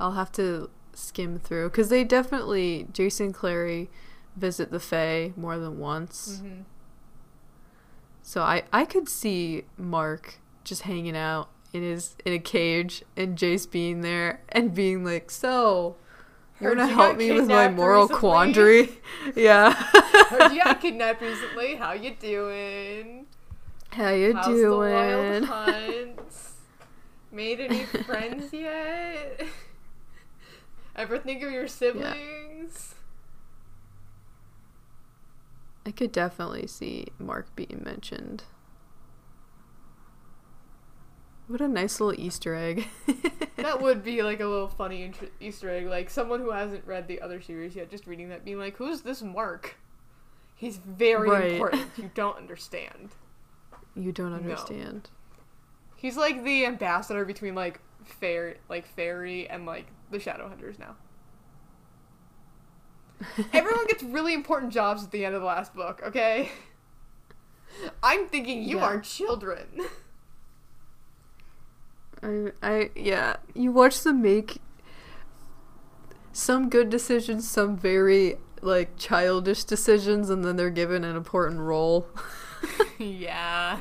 I'll have to skim through because they definitely Jace and Clary visit the Fae more than once. Mm-hmm. So I I could see Mark just hanging out in his in a cage and Jace being there and being like, "So, you Heard want to you help me with my moral recently." quandary?" yeah. Heard you got kidnapped recently. How you doing? How you How's the wild doing? hunt? Made any friends yet? Ever think of your siblings? I could definitely see Mark being mentioned. What a nice little Easter egg. That would be like a little funny int- Easter egg. Like someone who hasn't read the other series yet, just reading that, being like, "Who's this Mark? He's very Right. important. You don't understand. You don't No. understand. He's like the ambassador between like fair, like fairy, and like the Shadowhunters now." Everyone gets really important jobs at the end of the last book, okay? I'm thinking you Yeah. are children. I, I, yeah. You watch them make some good decisions, some very like childish decisions, and then they're given an important role. yeah.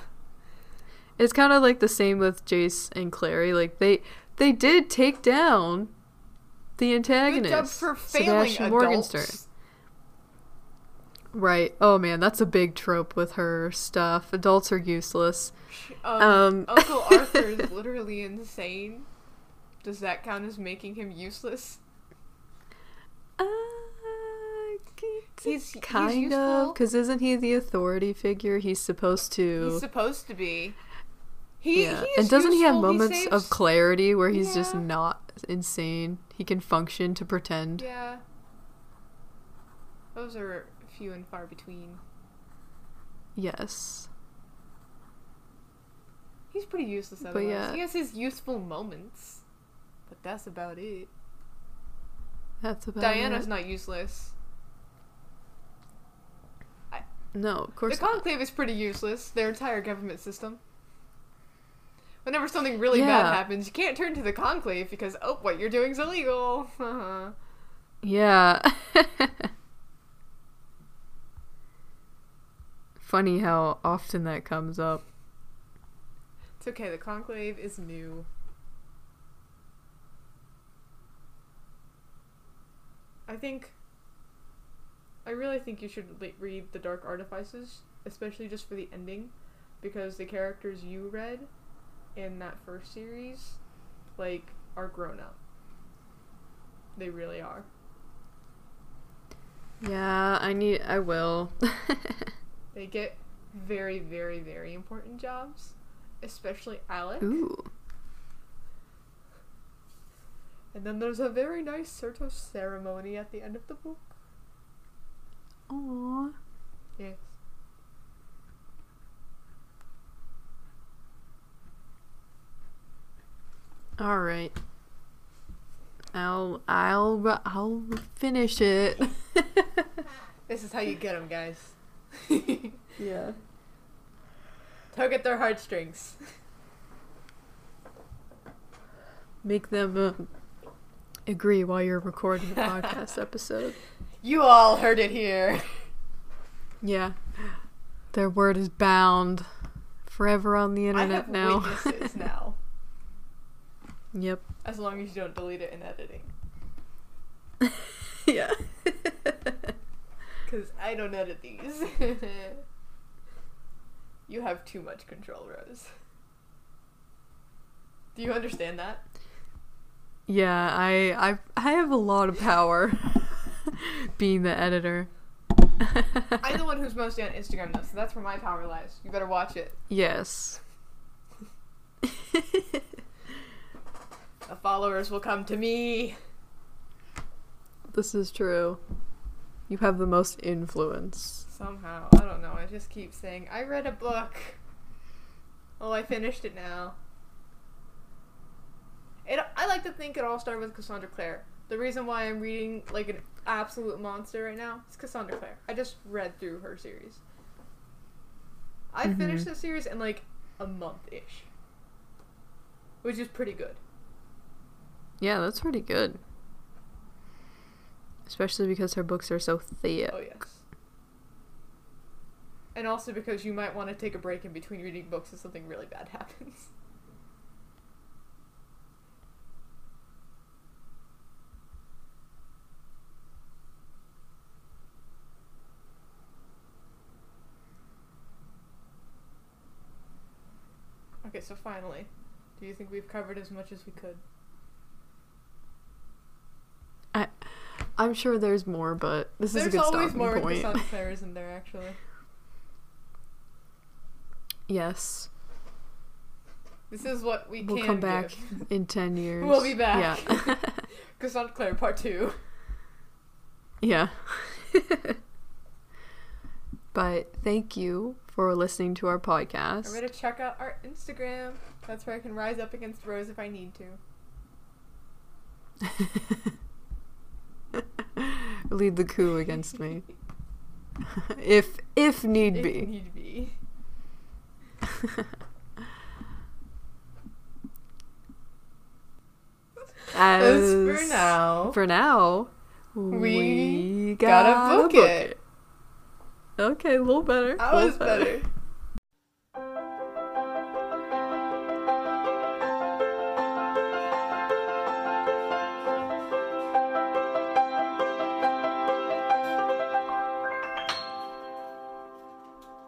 It's kind of like the same with Jace and Clary. Like they they did take down the Good antagonist, job for failing Sebastian adults. Morgenstern. Right. Oh man, that's a big trope with her stuff. Adults are useless. Um, Um, Uncle Arthur is literally insane. Does that count as making him useless? Uh, He's, he's kind of, because isn't he the authority figure? He's supposed to. He's supposed to be. He, yeah. he is and doesn't he have useful, moments saves- of clarity where he's just not insane? He can function to pretend. Yeah. Those are few and far between. Yes. He's pretty useless But yeah. He has his useful moments. But that's about it. That's about Diana's it. not useless. No, of course the not. Conclave is pretty useless. Their entire government system. Whenever something really Yeah. bad happens, you can't turn to the conclave because oh, what you're doing's illegal. Uh-huh. Yeah. Funny how often that comes up. It's okay. The conclave is new. I think. I really think you should le- read The Dark Artifices, especially just for the ending, because the characters you read in that first series, like, are grown up. They really are. Yeah, I need. I will. They get very, very, very important jobs, especially Alec. Ooh. And then there's a very nice Certos ceremony at the end of the book. Aww. Yes. All right. I'll I'll I'll finish it. This is how you get them, guys. yeah. Tug at their heartstrings. Make them uh, agree while you're recording the podcast episode. You all heard it here. Yeah. Their word is bound forever on the I internet now. witnesses now. yep. As long as you don't delete it in editing. Yeah. Because I don't edit these. you have too much control, Rose. Do you understand that? yeah, I I I have a lot of power being the editor. I'm the one who's mostly on Instagram though, so that's where my power lies. You better watch it. yes. The followers will come to me. this is true. You have the most influence. Somehow. I don't know. I just keep saying, I read a book. Oh, I finished it now. It, I like to think it all started with Cassandra Clare. The reason why I'm reading like an absolute monster right now is Cassandra Clare. I just read through her series. I Mhm. finished the series in like a month ish, which is pretty good. Yeah, that's pretty good. Especially because her books are so thick. Oh yes. And also because you might want to take a break in between reading books if something really bad happens. So finally, do you think we've covered as much as we could? I, I'm sure there's more, but this is a There's good always stopping more point. Cassandra Clare, isn't there, actually? yes. This is what we We'll can come back give. in 10 years. We'll be back. Yeah. Cassandra Clare Part 2. yeah. but thank you for listening to our podcast. I'm going to check out our Instagram. That's where I can rise up against Rose if I need to. Lead the coup against me. if if need If be. need be. As As for now, For now, We we gotta gotta book it. Okay, a little better. I was better.